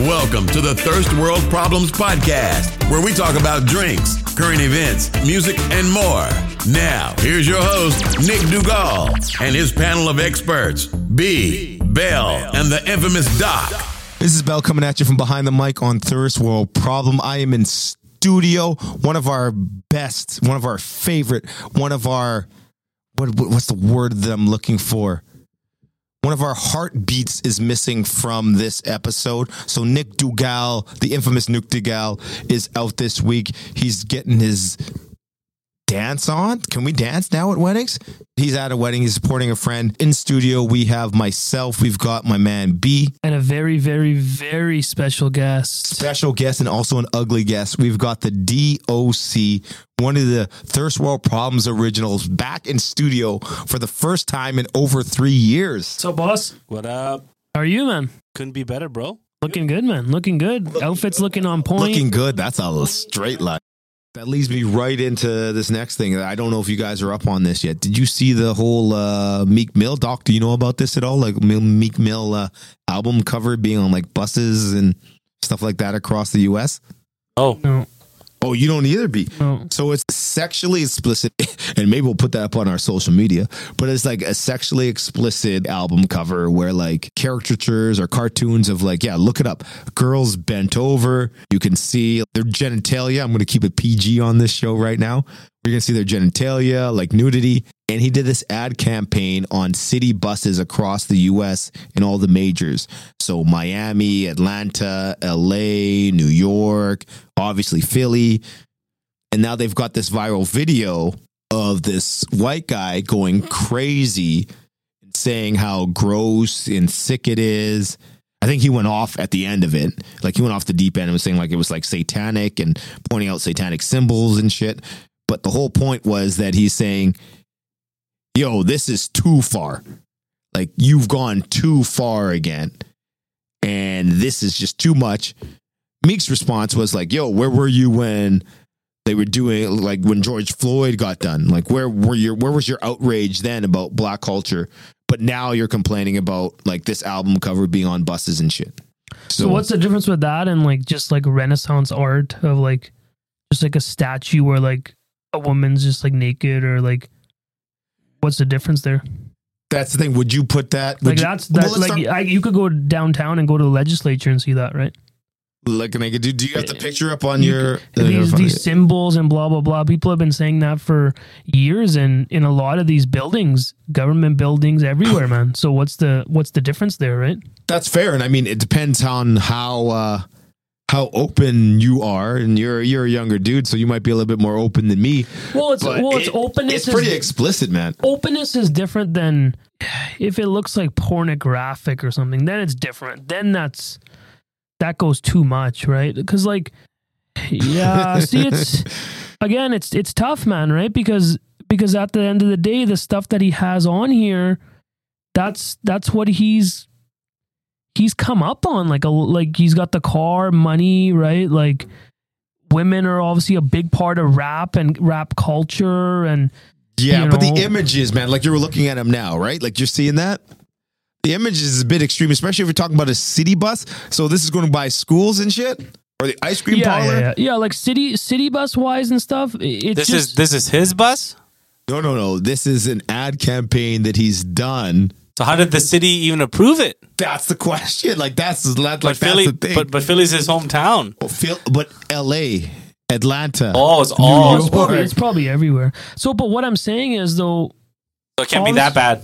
Welcome to the Thirst World Problems Podcast, where we talk about drinks, current events, music, and more. Now, here's your host, Nick Dugal, and his panel of experts, B, Bell, and the infamous Doc. This is Bell coming at you from behind the mic on Thirst World Problem. I am in studio, one of our best, one of our favorite, one of our what what's the word that I'm looking for? One of our heartbeats is missing from this episode. So Nick Dugal, the infamous Nick Dugal, is out this week. He's getting his dance on. Can we dance now at weddings? He's at a wedding. He's supporting a friend. In studio, we have myself. We've got my man B, and a very, very, very special guest. special guest, and also an ugly guest. We've got the DOC, one of the Thirst World Problems originals, back in studio for the first time in over three years. So, boss, What up? how are you, man? Couldn't be better, bro. Looking good, man. Looking good. Outfit's looking on point. Looking good. That's a straight line. That leads me right into this next thing. I don't know if you guys are up on this yet. Did you see the whole uh, Meek Mill doc? Do you know about this at all? Like Meek Mill uh, album cover being on like buses and stuff like that across the U.S. Oh, no, Oh, you don't either, be. So it's sexually explicit, and maybe we'll put that up on our social media. But it's like a sexually explicit album cover where like caricatures or cartoons of like, yeah, look it up. Girls bent over. You can see their genitalia. I'm going to keep it PG on this show right now. You're going to see their genitalia, like nudity. And he did this ad campaign on city buses across the US in all the majors. So Miami, Atlanta, LA, New York, obviously Philly. And now they've got this viral video of this white guy going crazy and saying how gross and sick it is. I think he went off at the end of it. Like he went off the deep end and was saying like it was like satanic and pointing out satanic symbols and shit. But the whole point was that he's saying, yo, this is too far. Like you've gone too far again. And this is just too much. Meek's response was like, yo, where were you when they were doing like when George Floyd got done? Like where were your where was your outrage then about black culture? But now you're complaining about like this album cover being on buses and shit. So, what's the difference with that and like just like Renaissance art of like just like a statue where like a woman's just like naked or like what's the difference there? that's the thing. Would you put that Like you- that's Well, that let's like start- I, you could go downtown and go to the legislature and see that, right? like can I could do do you have the picture up on You your these uh, these symbols and blah blah blah. People have been saying that for years, and in a lot of these buildings, government buildings everywhere, man. So what's the what's the difference there, right? That's fair, and I mean it depends on how uh, how open you are, and you're you're a younger dude, so you might be a little bit more open than me. Well, it's But well, it's it- openness. It's pretty is, explicit, man. openness is different than if it looks like pornographic or something. Then it's different. Then that's that goes too much, right? Because like, yeah, see, it's again, it's it's tough, man, right? Because because at the end of the day, the stuff that he has on here, that's that's what he's he's come up on. Like a like he's got the car, money, right? Like women are obviously a big part of rap and rap culture and Yeah, you but the images, man, like you're looking at him now, right? Like you're seeing that. The image is a bit extreme, especially if you're talking about a city bus. So this is going to buy schools and shit, or the ice cream yeah, parlor. yeah, yeah, yeah, like city city bus wise and stuff. It's this just is this is his bus. No, no, no. This is an ad campaign that he's done. So how did the city even approve it? That's the question. Like that's like But that's Philly, the thing. but but Philly's his hometown. But, Phil, but L.A., Atlanta. Oh, it's all. It's probably, it's probably everywhere. So, but what I'm saying is though, So it can't be that bad.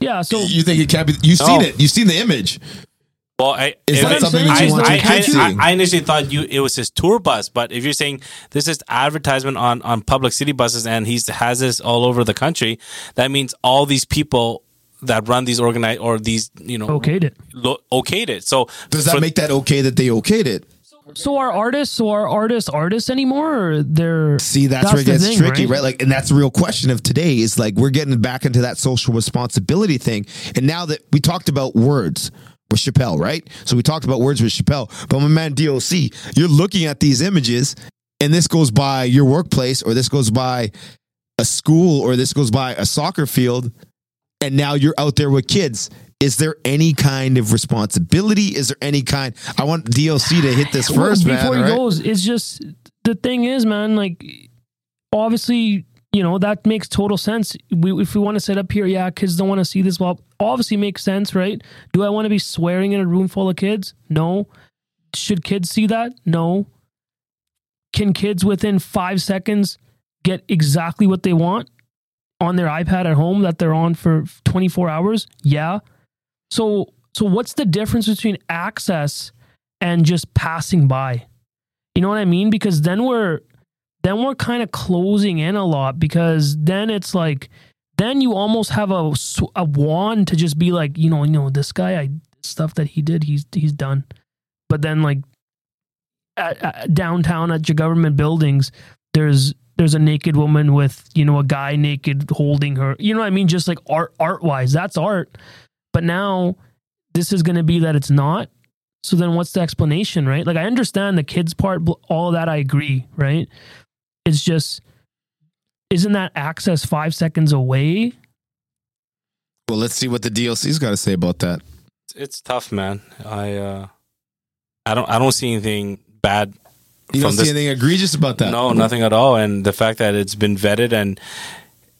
yeah. So You think it can't be? You've seen it. You've seen the image. Well, I, Is that it- something that you I, want I, your I. I, I initially thought you it was his tour bus, but if you're saying this is advertisement on on public city buses and he's has this all over the country, that means all these people that run these organize or these you know okayed it. lo- okayed it. So Does that for- make that okay that they okayed it? So are artists, so are artists artists anymore? Or they're See, that's, That's where it gets thing, tricky, right? right? Like, and that's the real question of today is like we're getting back into that social responsibility thing. And now that we talked about words with Chappelle, right? So we talked about words with Chappelle, but my man DOC, you're looking at these images, and this goes by your workplace, or this goes by a school, or this goes by a soccer field, and now you're out there with kids, is there any kind of responsibility? Is there any kind? I want DLC to hit this first, Well, man. before he right? goes, it's just the thing is, man. Like, obviously, you know that makes total sense. We, if we want to set up here, yeah, kids don't want to see this. Well, obviously makes sense, right? Do I want to be swearing in a room full of kids? No. Should kids see that? No. Can kids within five seconds get exactly what they want on their iPad at home that they're on for 24 hours? Yeah. So, so what's the difference between access and just passing by? You know what I mean? Because then we're then we're kind of closing in a lot because then it's like then you almost have a a wand to just be like, you know, you know, this guy I stuff that he did, he's he's done. But then like at, at downtown at your government buildings, there's there's a naked woman with, you know, a guy naked holding her. You know what I mean? Just like art art wise, that's art. But now this is going to be that it's not. So then what's the explanation, right? Like I understand the kids part, all that I agree, right? It's just isn't that access 5 seconds away? Well, let's see what the DLC's got to say about that. It's tough, man. I uh, I don't I don't see anything bad You don't see this. anything egregious about that? No, nothing at all. And the fact that it's been vetted and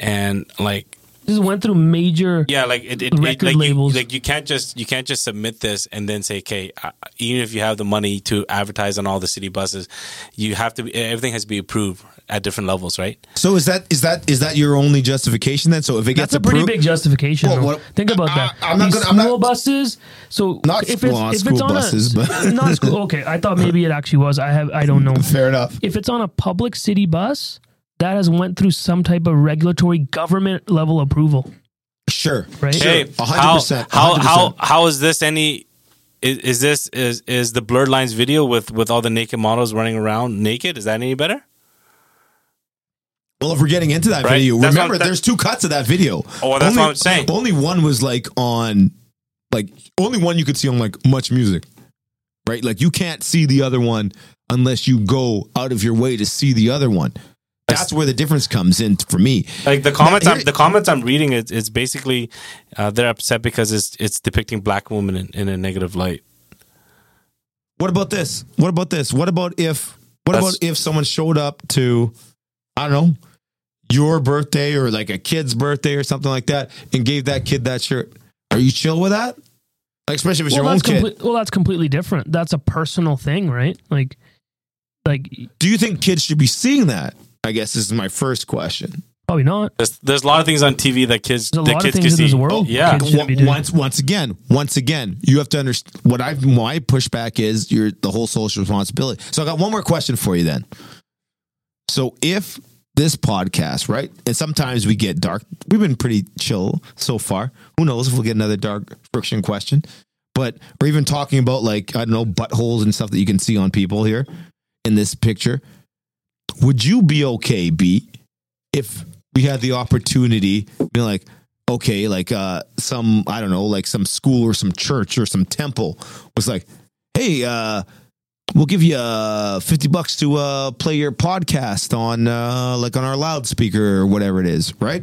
and like This went through major yeah, like it, it, it Record like labels. You, like you can't just you can't just submit this and then say, okay, uh, even if you have the money to advertise on all the city buses, you have to be everything has to be approved at different levels, right? So is that is that is that your only justification then? So if it gets That's a pretty big justification. Well, what- Think about I- that. I'm not These gonna- I'm not- school buses. So Not if school- it's, well, if school it's on buses, a, but- not school. Okay, I thought maybe it actually was. I have. I don't know. Fair enough. If it's on a public city bus, that has went through some type of regulatory government level approval, Sure. right? Hey, A hundred percent, a How hundred how percent. how is this any? Is, is this is is the blurred lines video with with all the naked models running around naked? Is that any better? Well, if we're getting into that Right. video, That's remember that- there's two cuts of that video. Oh, well, that's only, what I'm saying. Only one was like on, like only one you could see on like MuchMusic, right? Like you can't see the other one unless you go out of your way to see the other one. That's where the difference comes in for me. Like the comments, here- I'm, the comments I'm reading, it's, it's basically uh, they're upset because it's it's depicting black women in, in a negative light. What about this? What about this? What about if? What That's- about if someone showed up to, I don't know, your birthday or like a kid's birthday or something like that, and gave that kid that shirt? Are you chill with that? Like, especially if it's well, your own that's kid. complete- well, that's completely different. That's a personal thing, right? Like, like Do you think kids should be seeing that? I guess this is my first question. probably not. There's, there's a lot of things on TV that kids There's a that lot of kids things can in this see. world yeah, kids shouldn't be doing. once, once again, once again, you have to understand what I my pushback is. Your the whole social responsibility. So I got one more question for you then. So if this podcast, right, and sometimes we get dark. We've been pretty chill so far. Who knows if we'll get another dark friction question? But we're even talking about like I don't know buttholes and stuff that you can see on people here in this picture. Would you be okay, B, if we had the opportunity, be like, okay, like uh some I don't know, like some school or some church or some temple was like, hey, uh we'll give you uh 50 bucks to uh play your podcast on uh like on our loudspeaker or whatever it is, right?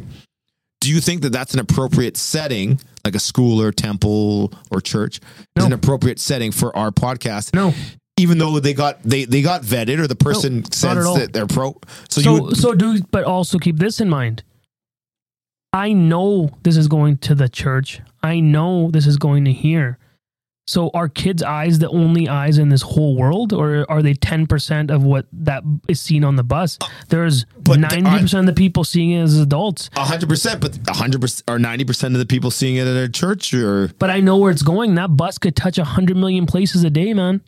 Do you think that that's an appropriate setting, like a school or temple or church, is an appropriate setting for our podcast? No. Even though they got they they got vetted or the person not says that they're pro. So, you So, would, so do, but also keep this in mind. I know this is going to the church. I know this is going to here. So are kids' eyes the only eyes in this whole world, or are they ten percent of what that is seen on the bus? There's ninety percent of the people seeing it as adults. A hundred percent, but a hundred percent or ninety percent of the people seeing it at a church or But I know where it's going. That bus could touch a hundred million places a day, man.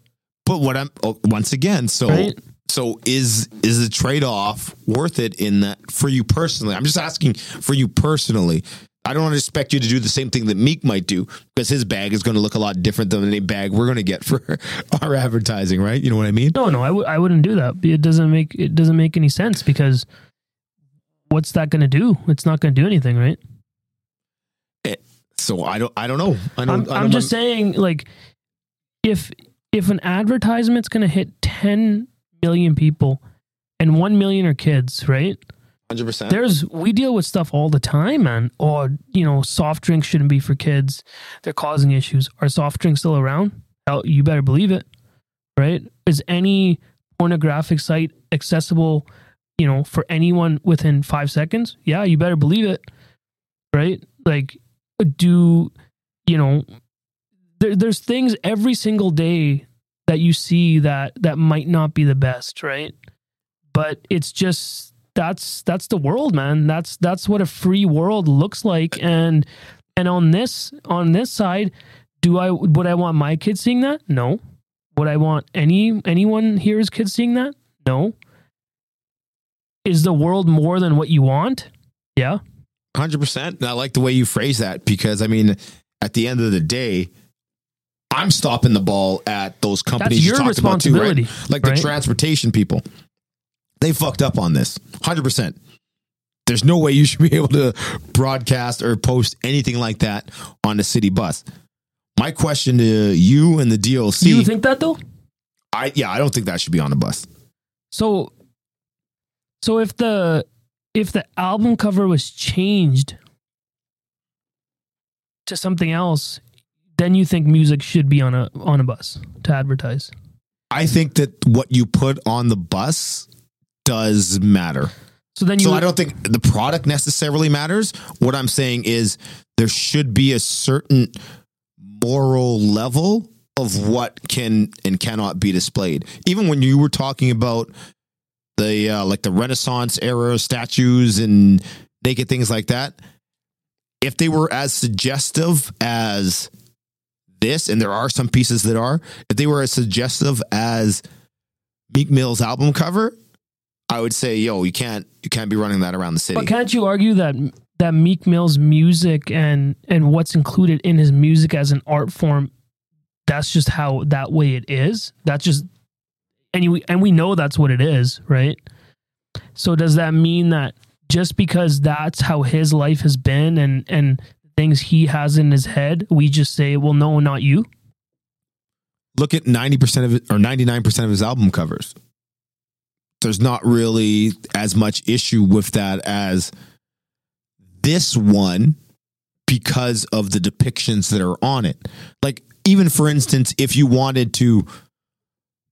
But what I'm oh, once again, so Right. so is is the trade off worth it in that for you personally? I'm just asking for you personally. I don't expect you to do the same thing that Meek might do because his bag is going to look a lot different than any bag we're going to get for our advertising, right? You know what I mean? No, no, I w- I wouldn't do that. It doesn't make it doesn't make any sense because what's that going to do? It's not going to do anything, right? Eh, so I don't I don't know. I don't. I'm, I I'm don't just saying, like, if if an advertisement's going to hit 10 million people and 1 million are kids, right? Hundred percent. There's we deal with stuff all the time, man. Or you know, soft drinks shouldn't be for kids. They're causing issues. Are soft drinks still around? Hell, you better believe it. Right? Is any pornographic site accessible? You know, for anyone within five seconds? Yeah, you better believe it. Right? Like, do you know? There, there's things every single day that you see that that might not be the best, right? But it's just that's that's the world, man. That's that's what a free world looks like. And and on this on this side, do I would I want my kids seeing that? No. Would I want any anyone here's kids seeing that? No. Is the world more than what you want? Yeah. Hundred percent. I like the way you phrase that because I mean, at the end of the day, I'm stopping the ball at those companies your you talked about too, right? responsibility, Like the transportation people. They fucked up on this. Hundred percent. There's no way you should be able to broadcast or post anything like that on the city bus. My question to you and the DLC, Do you think that though? I yeah, I don't think that should be on the bus. So so if the if the album cover was changed to something else, then you think music should be on a on a bus to advertise. I think that what you put on the bus does matter. So then you So I don't think the product necessarily matters. What I'm saying is there should be a certain moral level of what can and cannot be displayed. Even when you were talking about the uh, like the Renaissance era statues and naked things like that, if they were as suggestive as this, and there are some pieces that are, if they were as suggestive as Meek Mill's album cover, I would say, yo, you can't you can't be running that around the city. But can't you argue that that Meek Mill's music and and what's included in his music as an art form, that's just how that way it is. That's just and you and we know that's what it is, right? So does that mean that just because that's how his life has been and and things he has in his head, we just say, well, no, not you. Look at ninety percent of it or ninety nine percent of his album covers. There's not really as much issue with that as this one because of the depictions that are on it. Like even for instance, if you wanted to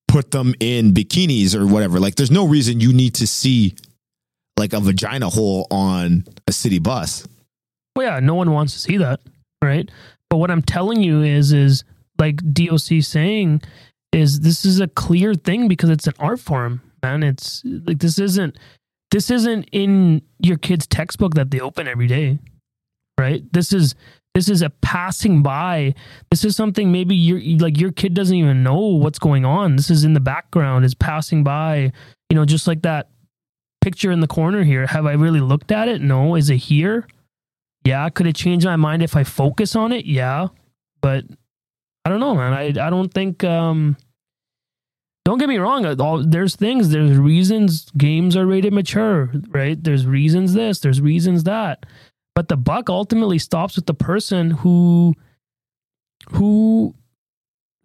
put them in bikinis or whatever, like there's no reason you need to see like a vagina hole on a city bus. Well, yeah, no one wants to see that, right? But what I'm telling you is, is like DOC saying, is this is a clear thing because it's an art form, man. It's like this isn't this isn't in your kid's textbook that they open every day, right? This is this is a passing by. This is something maybe your like your kid doesn't even know what's going on. This is in the background. Is passing by. You know, just like that picture in the corner here. Have I really looked at it? No. Is it here? Yeah. Could it change my mind if I focus on it? Yeah. But I don't know, man. I I don't think. um Don't get me wrong. uh, All, there's things. There's reasons games are rated mature, right? There's reasons this. There's reasons that. But the buck ultimately stops with the person who who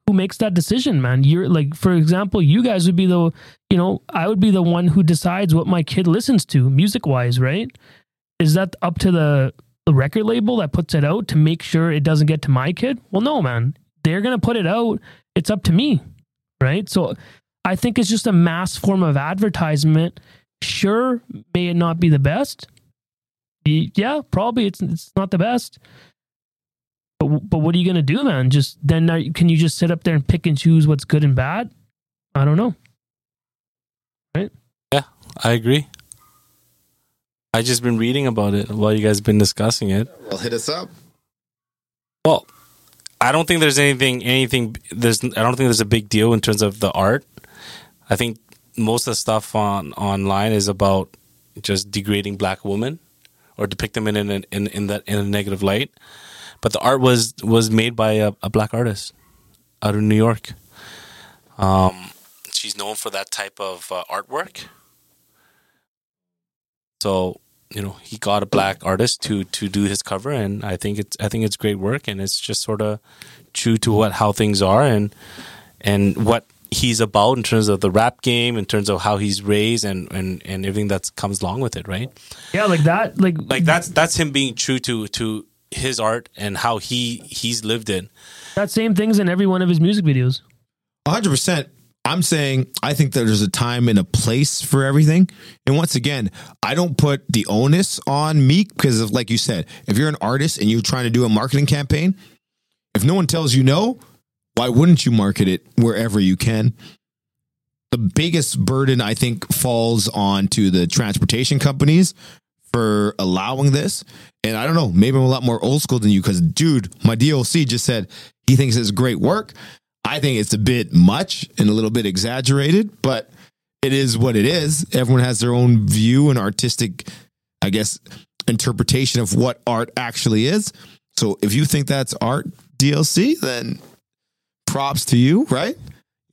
who makes that decision, man. You're like, for example, you guys would be the, you know, I would be the one who decides what my kid listens to music wise, right? Is that up to the, the record label that puts it out to make sure it doesn't get to my kid? Well, no, man. They're going to put it out. It's up to me, right? So I think it's just a mass form of advertisement. Sure, may it not be the best. Yeah, probably it's it's not the best. But but what are you gonna do, man? Just then are, can you just sit up there and pick and choose what's good and bad? I don't know. Right? Yeah, I agree. I just been reading about it while you guys been discussing it. Well, hit us up. Well, I don't think there's anything anything there's I don't think there's a big deal in terms of the art. I think most of the stuff on online is about just degrading black women or depict them in in in, in that in a negative light. But the art was was made by a, a black artist out of New York. Um, she's known for that type of uh, artwork. So you know he got a black artist to to do his cover, and I think it's I think it's great work, and it's just sort of true to what how things are, and and what he's about in terms of the rap game, in terms of how he's raised, and and and everything that comes along with it, right? Yeah, like that. Like Like that's that's him being true to to his art and how he he's lived it. that same things in every one of his music videos. 100%. I'm saying I think that there's a time and a place for everything. And once again, I don't put the onus on Meek because like you said, if you're an artist and you're trying to do a marketing campaign, if no one tells you no, why wouldn't you market it wherever you can? The biggest burden I think falls on to the transportation companies for allowing this. And I don't know, maybe I'm a lot more old school than you because dude, my DLC just said he thinks it's great work. I think it's a bit much and a little bit exaggerated, but it is what it is. Everyone has their own view and artistic, I guess, interpretation of what art actually is. So if you think that's art DLC, then props to you, right?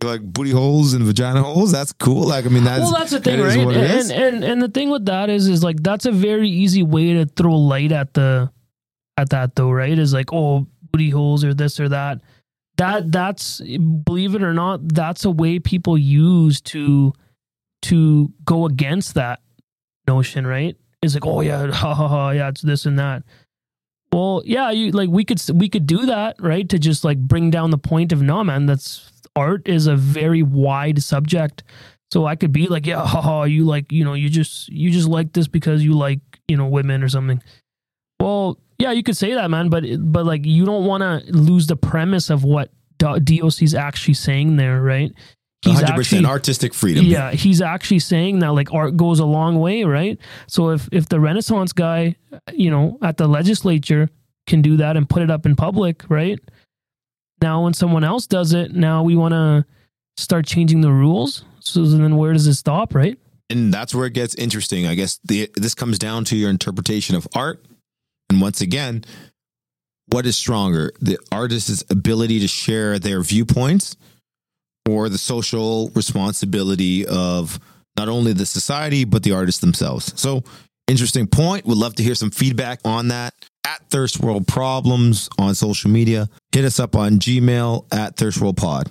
Like booty holes and vagina holes. That's cool. Like I mean, that's well, that's the thing, right? And, and and the thing with that is, is like that's a very easy way to throw light at the at that though, right? Is like oh booty holes or this or that. That that's believe it or not, that's a way people use to to go against that notion, right? It's like oh yeah, ha ha ha, yeah, it's this and that. Well, yeah, you like we could we could do that, right? To just like bring down the point of no man, that's art is a very wide subject. So I could be like, yeah, haha, you like, you know, you just you just like this because you like, you know, women or something. Well, yeah, you could say that, man, but but like you don't want to lose the premise of what Do- DOC's actually saying there, right? He's 100% artistic freedom. Yeah, he's actually saying that like art goes a long way, right? So if if the Renaissance guy, you know, at the legislature can do that and put it up in public, right? Now when someone else does it, now we want to start changing the rules. So then where does it stop, right? and that's where it gets interesting. I guess the, this comes down to your interpretation of art. And once again, what is stronger, the artist's ability to share their viewpoints or the social responsibility of not only the society, but the artists themselves? So, interesting point. Would love to hear some feedback on that at Thirst World Problems on social media. Hit us up on Gmail at Thirst World Pod.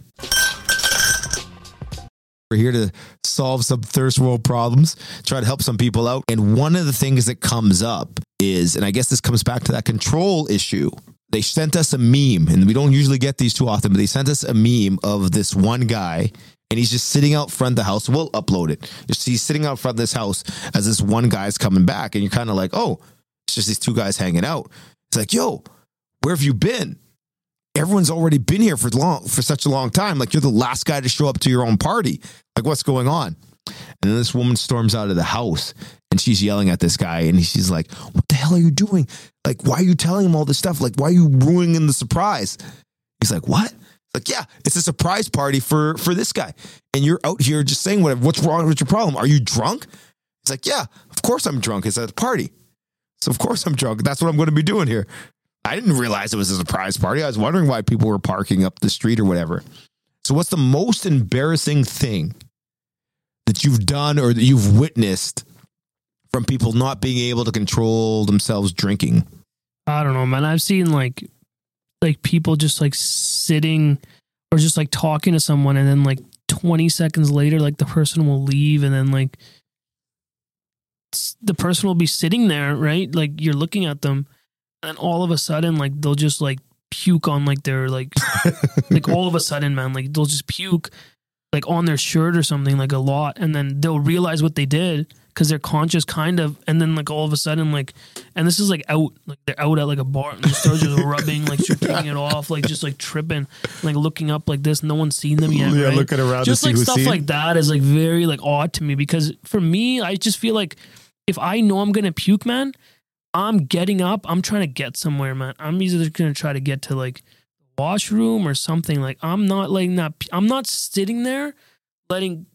We're here to solve some thirst world problems, try to help some people out. And one of the things that comes up is, and I guess this comes back to that control issue. They sent us a meme, and we don't usually get these too often, but they sent us a meme of this one guy, and he's just sitting out front of the house. We'll upload it. He's sitting out front of this house as this one guy's coming back, and you're kind of like, oh, it's just these two guys hanging out. It's like, yo, where have you been? everyone's already been here for long for such a long time. Like you're the last guy to show up to your own party. Like what's going on? And then this woman storms out of the house and she's yelling at this guy and she's like, "What the hell are you doing? Like why are you telling him all this stuff? Like why are you ruining the surprise?" He's like, "What?" Like, yeah, it's a surprise party for for this guy, and you're out here just saying whatever. What's wrong with your problem? Are you drunk? It's like, yeah, of course I'm drunk. It's at a party, so of course I'm drunk. That's what I'm to be doing here. I didn't realize it was a surprise party. I was wondering why people were parking up the street or whatever. So, what's the most embarrassing thing that you've done or that you've witnessed from people not being able to control themselves drinking? I don't know, man. I've seen like like people just like sitting or just like talking to someone and then like 20 seconds later like the person will leave and then like the person will be sitting there, right? Like you're looking at them and all of a sudden like they'll just like puke on like their like like all of a sudden, man, like they'll just puke like on their shirt or something like a lot and then they'll realize what they did because they're conscious kind of and then like all of a sudden like and this is like out like they're out at like a bar and they start just rubbing like taking it off like just like tripping like looking up like this no one's seen them yet Yeah, right? looking around to just see like who's stuff like that is like very like odd to me because for me I just feel like if I know I'm gonna puke man I'm getting up I'm trying to get somewhere man I'm either gonna try to get to like washroom or something like I'm not letting that I'm not sitting there letting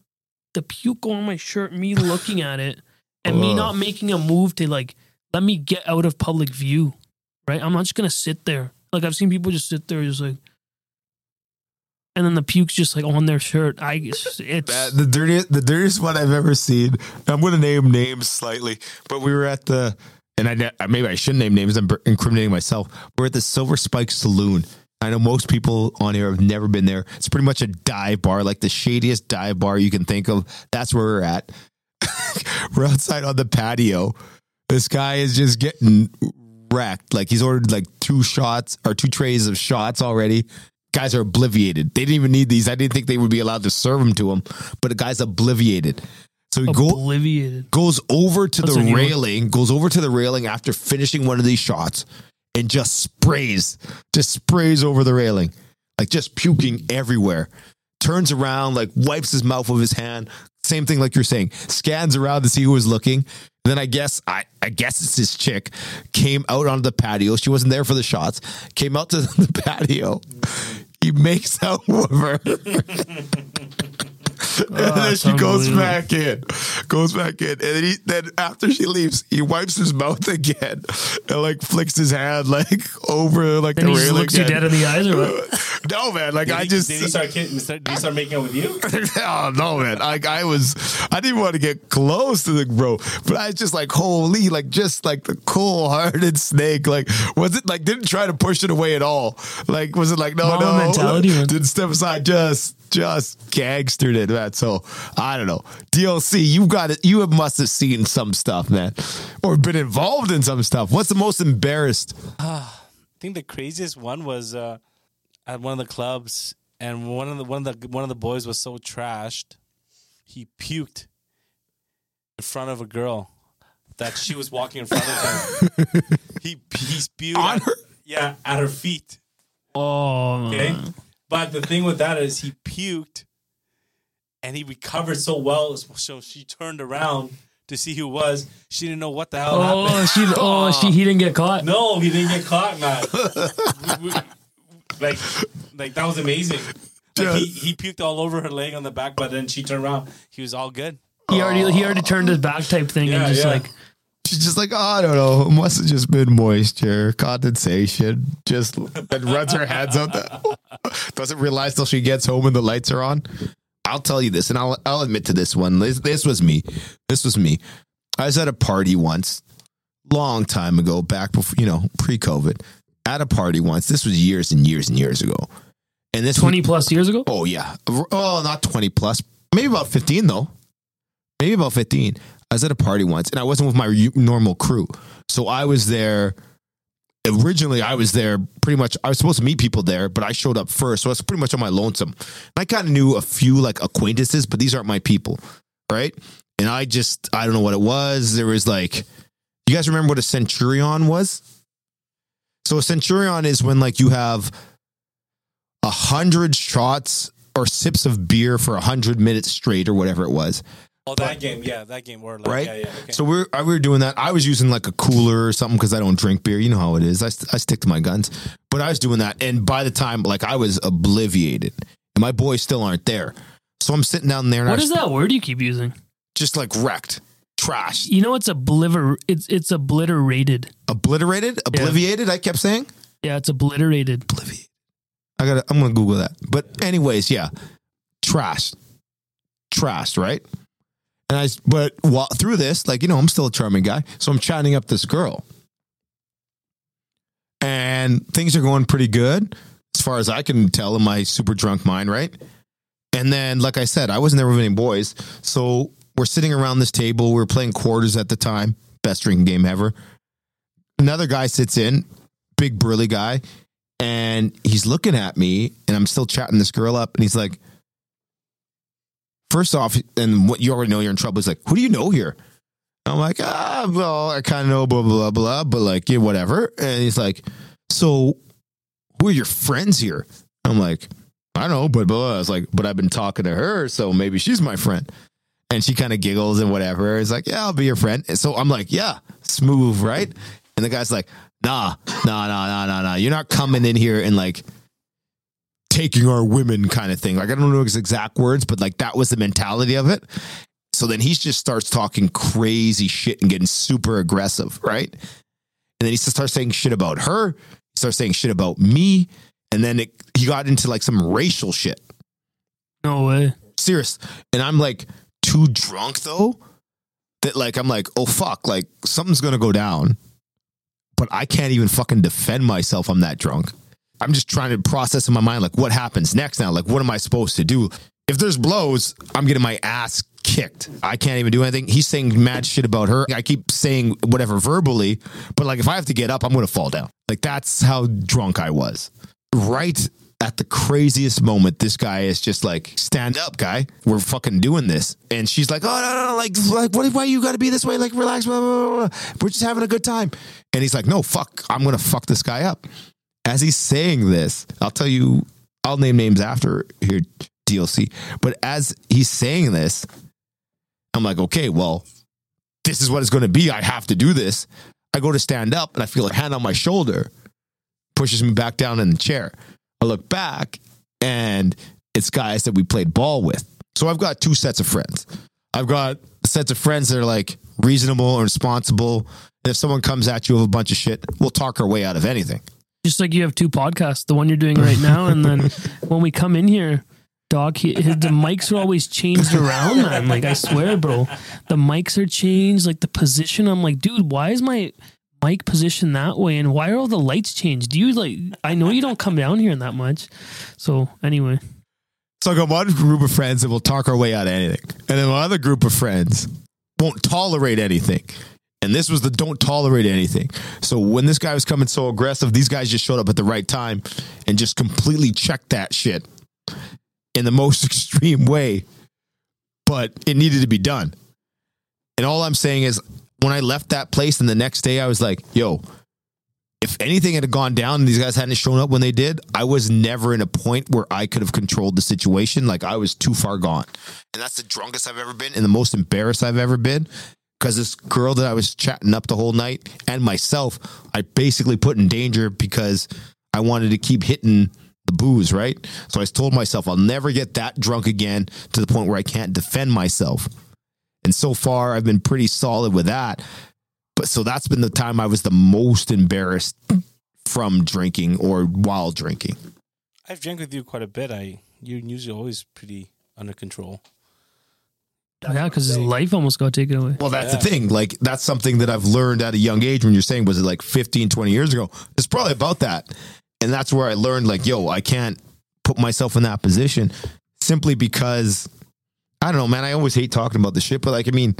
the puke go on my shirt, me looking at it, and me not making a move to like let me get out of public view. Right? I'm not just gonna sit there. Like I've seen people just sit there just like and then the puke's just like on their shirt. I it's That, the dirtiest, the dirtiest one I've ever seen. I'm going to name names slightly, but we were at the, and I maybe I shouldn't name names. I'm incriminating myself. We're at the Silver Spike Saloon, I know most people on here have never been there. It's pretty much a dive bar, like the shadiest dive bar you can think of. That's where we're at. we're outside on the patio. This guy is just getting wrecked. Like he's ordered like two shots or two trays of shots already. Guys are obliviated. They didn't even need these. I didn't think they would be allowed to serve them to him, but the guy's obliviated. So he go, goes over to That's the a new one. railing, goes over to the railing after finishing one of these shots and just sprays, just sprays over the railing, like just puking everywhere. Turns around, like wipes his mouth with his hand. Same thing, like you're saying, scans around to see who was looking. Then I guess I, I guess it's this chick came out onto the patio. She wasn't there for the shots. Came out to the patio. He makes out with her. and then she goes back in, goes back in, and then, he, then after she leaves, he wipes his mouth again and like flicks his hand like over like Then the he just railing. looks you dead in the eyes or what? no man, like Did I he- just did he start, kid- did he start making out with you? oh no man, like I was, I didn't want to get close to the bro, but I was just like holy, like just like the cool hearted snake, like was it like didn't try to push it away at all, like was it like no Mama no mentality, didn't step aside, just just gangstered it, man. So I don't know, DLC, You've got it, you must have seen some stuff, man, or been involved in some stuff. What's the most embarrassed? I think the craziest one was uh, at one of the clubs, and one of the one of the one of the boys was so trashed, he puked in front of a girl that she was walking in front of him. he he spewed On at, her? yeah at her feet. Oh, Okay, but the thing with that is he puked, and he recovered so well. So she turned around to see who it was. She didn't know what the hell oh, happened. she, oh, she, he didn't get caught. No, he didn't get caught, man. We- we- like, like that was amazing. Like he, he puked all over her leg on the back, but then she turned around. He was all good. He already, he already turned his back type thing Yeah, and just yeah. like, She's just like, oh, I don't know. It must have just been moisture, condensation. Just and runs her hands out. The, doesn't realize till she gets home and the lights are on. I'll tell you this, and I'll I'll admit to this one. This, this was me. This was me. I was at a party once, long time ago, back before you know, pre-COVID. At a party once. This was years and years and years ago. And this 20 plus years ago. Oh yeah. Oh, not 20 plus. Maybe about 15 though. Maybe about 15. I was at a party once and I wasn't with my normal crew. So I was there originally I was there pretty much I was supposed to meet people there, but I showed up first. So I was pretty much on my lonesome. I kind of knew a few like acquaintances, but these aren't my people, right? And I just I don't know what it was. There was like you guys remember what a centurion was? So a centurion is when like you have a hundred shots or sips of beer for a hundred minutes straight or whatever it was, Oh, that game, yeah, that game. Were like, right? Yeah, yeah. Okay. So we're uh, we were doing that. I was using like a cooler or something because I don't drink beer. You know how it is. I, st- I stick to my guns. But I was doing that, and by the time like I was obliviated, and my boys still aren't there. So I'm sitting down there, and I What was is that word you keep using? just like wrecked, trash, You know, it's obliver. It's it's obliterated. obliterated, obliviated. I kept saying. Yeah, it's obliterated. Obliviated. I gotta. I'm gonna Google that. But anyways, yeah, trash, trash, right? And I, but while, through this, like you know, I'm still a charming guy, so I'm chatting up this girl, and things are going pretty good as far as I can tell in my super drunk mind, right? And then, like I said, I wasn't there with any boys, so we're sitting around this table. We are playing quarters at the time, best drinking game ever. Another guy sits in, big burly guy, and he's looking at me, and I'm still chatting this girl up, and he's like, first off, and what you already know you're in trouble. He's like, who do you know here? I'm like, ah, well, I kind of know, blah, blah, blah, blah, but like, yeah, whatever. And he's like, so who are your friends here? I'm like, I don't know, but blah. I was like, but I've been talking to her, so maybe she's my friend. And she kind of giggles and whatever. It's like, yeah, I'll be your friend. And so I'm like, yeah, smooth, right? And the guy's like, nah, nah, nah, nah, nah, nah. You're not coming in here and like taking our women kind of thing. Like I don't know his exact words, but like that was the mentality of it. So then he just starts talking crazy shit and getting super aggressive, right? And then he starts saying shit about her. He starts saying shit about me. And then it, he got into like some racial shit. No way. Serious. And I'm like too drunk though that like I'm like, oh fuck, like something's gonna go down. But I can't even fucking defend myself. I'm that drunk. I'm just trying to process in my mind, like, what happens next now? Like, what am I supposed to do? If there's blows, I'm getting my ass kicked. I can't even do anything. He's saying mad shit about her. I keep saying whatever verbally, but like, if I have to get up, I'm going to fall down. Like, that's how drunk I was. Right at the craziest moment, this guy is just like, stand up, guy. We're fucking doing this. And she's like, oh, no, no, no. Like, like what, why you got to be this way? Like, relax. Blah, blah, blah. We're just having a good time. And he's like, no, fuck. I'm going to fuck this guy up. As he's saying this, I'll tell you, I'll name names after here, DLC. But as he's saying this, I'm like, okay, well, this is what it's going to be. I have to do this. I go to stand up and I feel a hand on my shoulder pushes me back down in the chair. I look back and it's guys that we played ball with. So I've got two sets of friends. I've got sets of friends that are like reasonable and responsible. And if someone comes at you with a bunch of shit, we'll talk our way out of anything. Just like you have two podcasts, the one you're doing right now, and then when we come in here, dog, he, his, the mics are always changed around, man. Like I swear, bro, the mics are changed. Like the position, I'm like, dude, why is my mic positioned that way, and why are all the lights changed? Do you like? I know you don't come down here that much, so anyway. So I got one group of friends that will talk our way out of anything. And then my other group of friends won't tolerate anything. And this was the don't tolerate anything. So when this guy was coming so aggressive, these guys just showed up at the right time and just completely checked that shit in the most extreme way. But it needed to be done. And all I'm saying is when I left that place and the next day I was like, yo, if anything had gone down and these guys hadn't shown up when they did, I was never in a point where I could have controlled the situation. Like I was too far gone. And that's the drunkest I've ever been and the most embarrassed I've ever been. Because this girl that I was chatting up the whole night and myself, I basically put in danger because I wanted to keep hitting the booze, right? So I told myself I'll never get that drunk again to the point where I can't defend myself. And so far, I've been pretty solid with that. But so that's been the time I was the most embarrassed from drinking or while drinking. I've drank with you quite a bit. I you're usually always pretty under control. Yeah, because his life almost got taken away. Well, that's the thing. Like, that's something that I've learned at a young age when you're saying, was it like 15, 20 years ago? It's probably about that. And that's where I learned, like, yo, I can't put myself in that position simply because I don't know, man. I always hate talking about the shit, but like, I mean,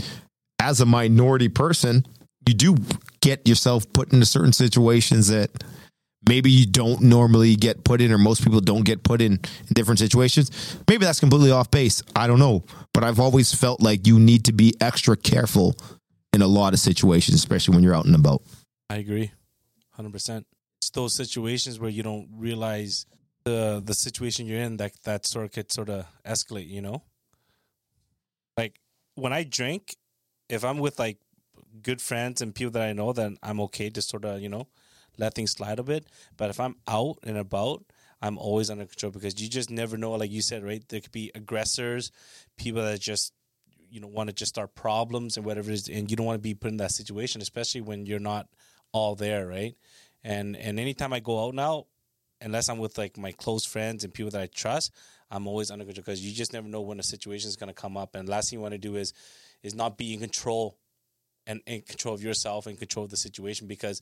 as a minority person, you do get yourself put into certain situations that maybe you don't normally get put in, or most people don't get put in in different situations. Maybe that's completely off base. I don't know. But I've always felt like you need to be extra careful in a lot of situations, especially when you're out and about. I agree, hundred percent. It's those situations where you don't realize the the situation you're in that that sort of could sort of escalate. You know, like when I drink, if I'm with like good friends and people that I know, then I'm okay to sort of you know let things slide a bit. But if I'm out and about, I'm always under control because you just never know. Like you said, right? There could be aggressors, people that just you know want to just start problems and whatever it is, and you don't want to be put in that situation, especially when you're not all there, right? And and anytime I go out now, unless I'm with like my close friends and people that I trust, I'm always under control because you just never know when a situation is going to come up. And last thing you want to do is is not be in control and in control of yourself and control of the situation because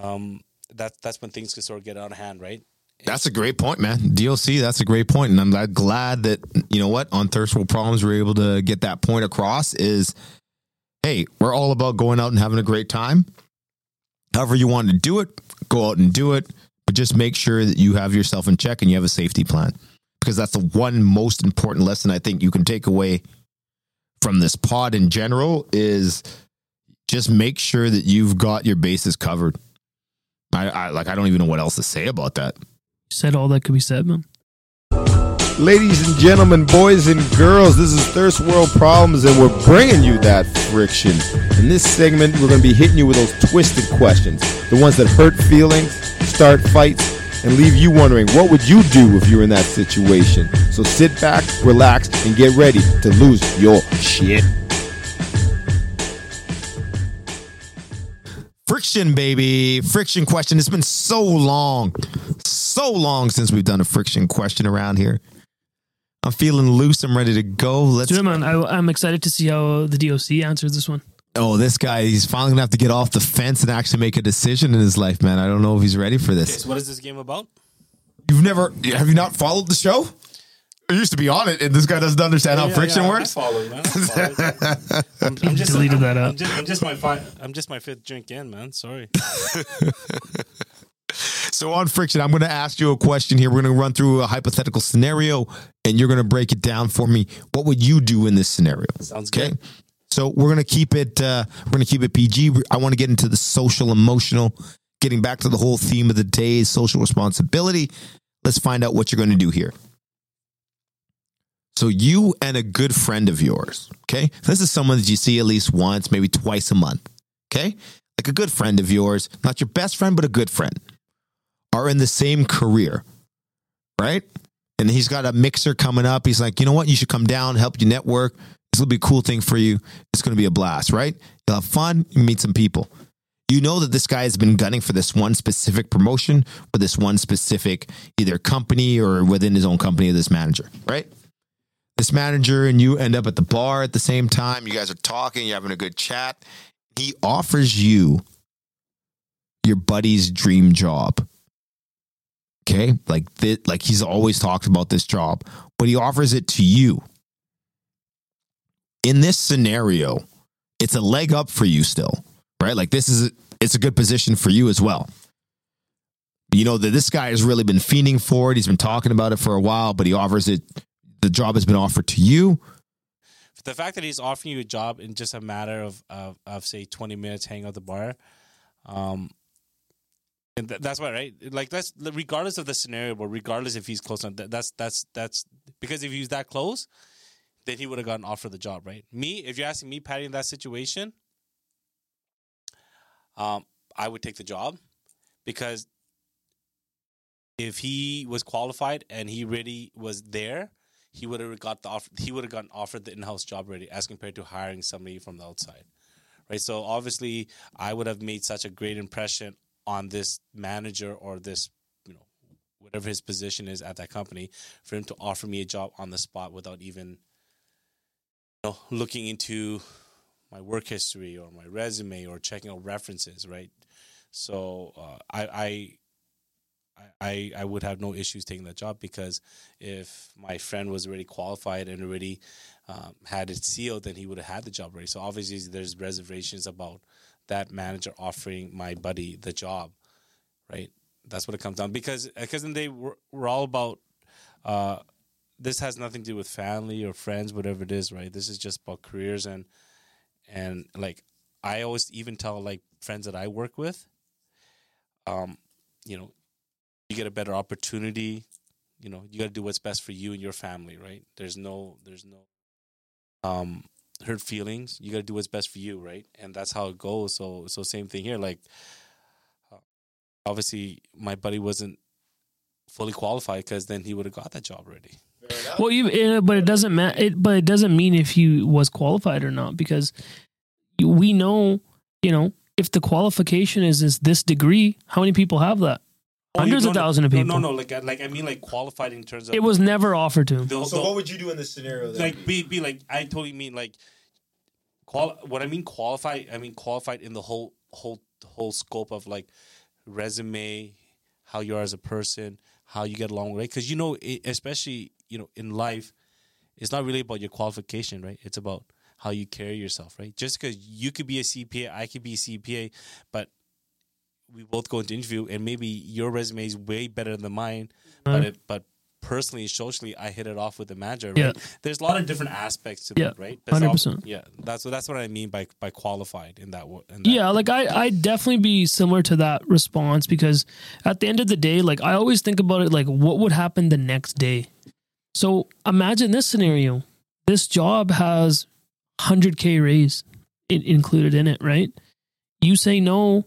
um, that that's when things can sort of get out of hand, right? That's a great point, man. DLC, that's a great point, and I'm glad- that you know what on Thirst World Problems we're able to get that point across. Is hey, we're all about going out and having a great time. However you want to do it, go out and do it, but just make sure that you have yourself in check and you have a safety plan because that's the one most important lesson I think you can take away from this pod in general is just make sure that you've got your bases covered. I, I like I don't even know what else to say about that. Said all that could be said, man. Ladies and gentlemen, boys and girls, this is Thirst World Problems, and we're bringing you that friction. In this segment, we're going to be hitting you with those twisted questions, the ones that hurt feelings, start fights, and leave you wondering what would you do if you're in that situation. So sit back, relax, and get ready to lose your shit. Friction, baby. Friction question. It's been so long, so long since we've done a friction question around here. I'm feeling loose. I'm ready to go. Let's. Dude, man, I, I'm excited to see how the DOC answers this one. Oh, this guy, he's finally going to have to get off the fence and actually make a decision in his life, man. I don't know if he's ready for Okay, this. so what is this game about? You've never have you not followed the show? I used to be on it, and this guy doesn't understand how friction works. follow, man. I'm, I'm just, deleted I'm, that I'm out. just, I'm just my fi- I'm just my fifth drink in, man. Sorry. So on friction, I'm going to ask you a question here. We're going to run through a hypothetical scenario, and you're going to break it down for me. What would you do in this scenario? Sounds Okay. good. So we're going to keep it. Uh, we're going to keep it PG. I want to get into the social, emotional. Getting back to the whole theme of the day, social responsibility. Let's find out what you're going to do here. So you and a good friend of yours, okay? This is someone that you see at least once, maybe twice a month, okay? Like a good friend of yours, not your best friend, but a good friend, are in the same career, right? And he's got a mixer coming up. He's like, you know what? You should come down, help you network. This will be a cool thing for you. It's going to be a blast, right? You'll have fun, you meet some people. You know that this guy has been gunning for this one specific promotion with this one specific either company or within his own company, or this manager, right? This manager and you end up at the bar at the same time. You guys are talking, you're having a good chat. He offers you your buddy's dream job. Okay? Like thi- like he's always talked about this job, but he offers it to you. In this scenario, it's a leg up for you still, right? Like this is it's a good position for you as well. You know that this guy has really been fiending for it. He's been talking about it for a while, but he offers it. The job has been offered to you. The fact that he's offering you a job in just a matter of of, of say 20 minutes, hang out the bar, um, and th- that's why, right? Like that's regardless of the scenario, but regardless if he's close, on that, that's that's that's because if he's that close, then he would have gotten offered the job, right? Me, if you're asking me, Patty, in that situation, um, I would take the job because if he was qualified and he really was there, he would have got the offer. He would have gotten offered the in-house job already, as compared to hiring somebody from the outside, right? So obviously, I would have made such a great impression on this manager or this, you know, whatever his position is at that company, for him to offer me a job on the spot without even, you know, looking into my work history or my resume or checking out references, right? So uh, I, I I, I would have no issues taking that job because if my friend was already qualified and already um, had it sealed, then he would have had the job already. So obviously, there's reservations about that manager offering my buddy the job, right? That's what it comes down because because then they were, we're all about. Uh, this has nothing to do with family or friends, whatever it is, right? This is just about careers and and like I always even tell like friends that I work with, um, you know, you get a better opportunity. You know, you got to do what's best for you and your family, right? There's no, there's no, um, hurt feelings. You got to do what's best for you, right? And that's how it goes. So, so same thing here. Like, uh, obviously, my buddy wasn't fully qualified because then he would have got that job already. Well, you, uh, but it doesn't matter. It, but it doesn't mean if he was qualified or not because we know, you know, if the qualification is is this degree, how many people have that? Hundreds of thousands of people. No, no, like, I- like I mean, like qualified in terms of It was never offered to him. the, the- would you do in this scenario? like be be like I totally mean like qual what I mean qualified I mean qualified in the whole whole whole scope of like resume how you are as a person how you get along right because you know it, especially you know in life it's not really about your qualification right it's about how you carry yourself right just because you could be a CPA I could be a CPA but we both go into interview and maybe your resume is way better than mine mm-hmm. but it but personally socially I hit it off with the manager right Yeah. there's a lot of different aspects to Yeah, that right 100%. all- yeah that's what that's what I mean by by qualified in that, in that Yeah, like I I definitely be similar to that response because at the end of the day, like I always think about it like what would happen the next day. So imagine this scenario: this job has 100k raise in, included in it, right? You say no,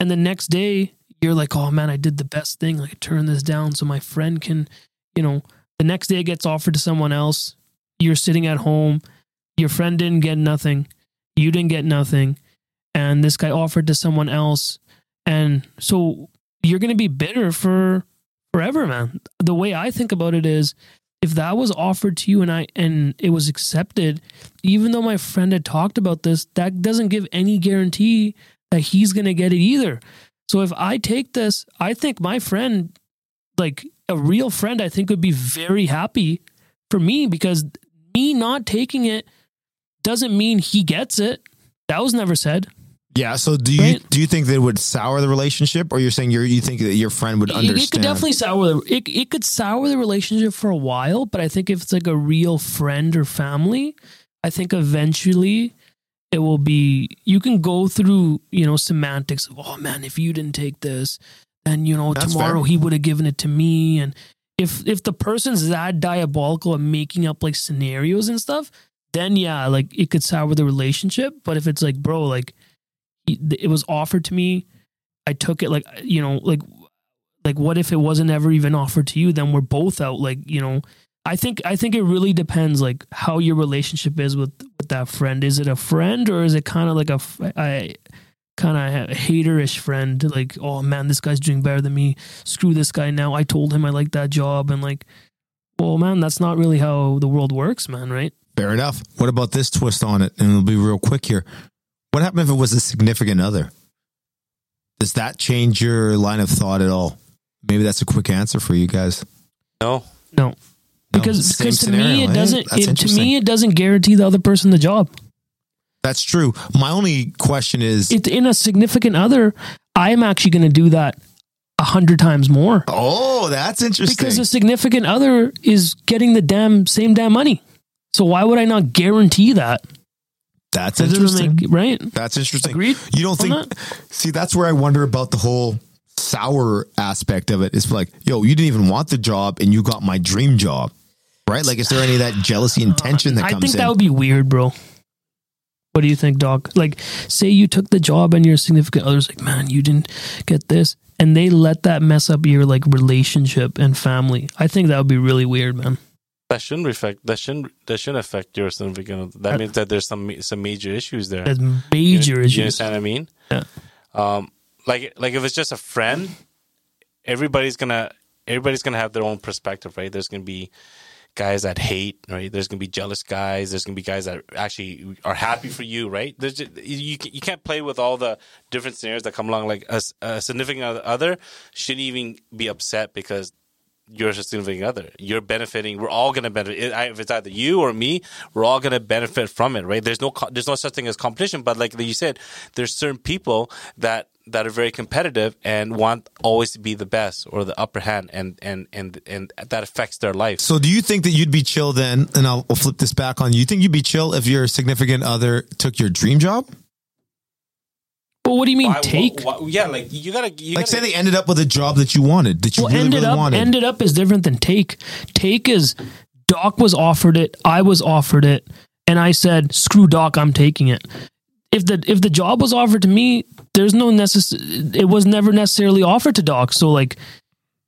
and the next day you're like, oh man, I did the best thing. Like turn this down so my friend can, you know. The next day it gets offered to someone else. You're sitting at home. Your friend didn't get nothing you didn't get nothing and this guy offered to someone else and so you're going to be bitter for forever man the way i think about it is if that was offered to you and i and it was accepted even though my friend had talked about this that doesn't give any guarantee that he's going to get it either so if i take this i think my friend like a real friend, I think would be very happy for me because me not taking it doesn't mean he gets it. That was never said. Yeah. So do you Right. do you think that it would sour the relationship, or you're saying you're, you think that your friend would It- understand? It, could definitely sour the it, it could sour the relationship for a while, but I think if it's like a real friend or family, I think eventually it will be you can go through, you know, semantics of oh man, if you didn't take this, and you know, That's tomorrow fair. he would have given it to me. And if if the person's that diabolical and making up like scenarios and stuff, then yeah, like it could sour the relationship. But if it's like, bro, like it was offered to me, I took it like you know, like like what if it wasn't ever even offered to you then we're both out like you know i think i think it really depends like how your relationship is with with that friend is it a friend or is it kind of like a f- I kind of haterish friend like oh man this guy's doing better than me screw this guy now i told him i like that job and like well man that's not really how the world works man right Fair enough. What about this twist on it? And it'll be real quick here. What happened if it was a significant other? Does that change your line of thought at all? Maybe that's a quick answer for you guys. No. no No, because because to scenario, me it eh? doesn't it, to me it doesn't guarantee the other person the job That's true. My only question is, it, in a significant other, I'm actually going to do that a hundred times more oh, that's interesting. because a significant other is getting the damn same damn money. So why would I not guarantee that? that's That interesting. make- right? That's interesting. Agreed You don't on think? See, that's where I wonder about the whole sour aspect of it. It's like, yo, you didn't even want the job, and you got my dream job, right? Like, is there any of that jealousy and tension that I comes think in? that would be weird, bro. What do you think, Doc? Like, say you took the job and your significant other's like, man, you didn't get this, and they let that mess up your like relationship and family. I think that would be really weird, man. That shouldn't affect. That shouldn't. That shouldn't affect your significant. other. That means that there's some some major issues there. That's major you, issues. You understand what I mean? Yeah. Um, like like if it's just a friend, everybody's gonna everybody's gonna have their own perspective, right? There's gonna be guys that hate, right? There's gonna be jealous guys. There's gonna be guys that actually are happy for you, right? There's just, you you can't play with all the different scenarios that come along. Like a significant other shouldn't even be upset because you're a significant other. You're benefiting. We're all going to benefit. If it's either you or me, we're all going to benefit from it, right? There's no there's no such thing as competition. But like you said, there's certain people that that are very competitive and want always to be the best or the upper hand, and and and and that affects their life. so, do you think that you'd be chill then? And I'll, I'll flip this back on you. You think you'd be chill if your significant other took your dream job? But what do you mean Why- take? why- why- yeah, like you gotta. You Like, gotta, say they ended up with a job that you wanted, that you well, really, ended really up wanted. ended up is different than take. Take is Doc was offered it, I was offered it, and I said, "Screw Doc, I'm taking it." If the if the job was offered to me, there's no necess- It was never necessarily offered to Doc. So like,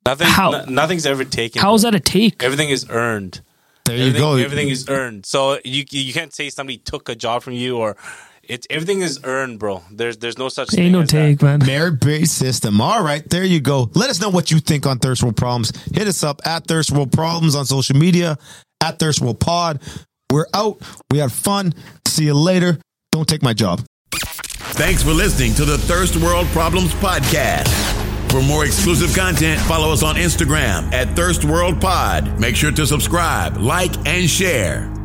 nothing. how- no- nothing's ever taken. how is that a take? Everything is earned. there you go. Everything is earned. So you you can't say somebody took a job from you or it's everything is earned, bro. There's there's no such thing. Ain't no as that. take, man. Merit based system. All right, there you go. Let us know what you think on Thirst World Problems. Hit us up at Thirst World Problems on social media, at Thirst World Pod. We're out. We had fun. See you later. Don't take my job. Thanks for listening to the Thirst World Problems Podcast. For more exclusive content, follow us on Instagram at Thirst World Pod. Make sure to subscribe, like, and share.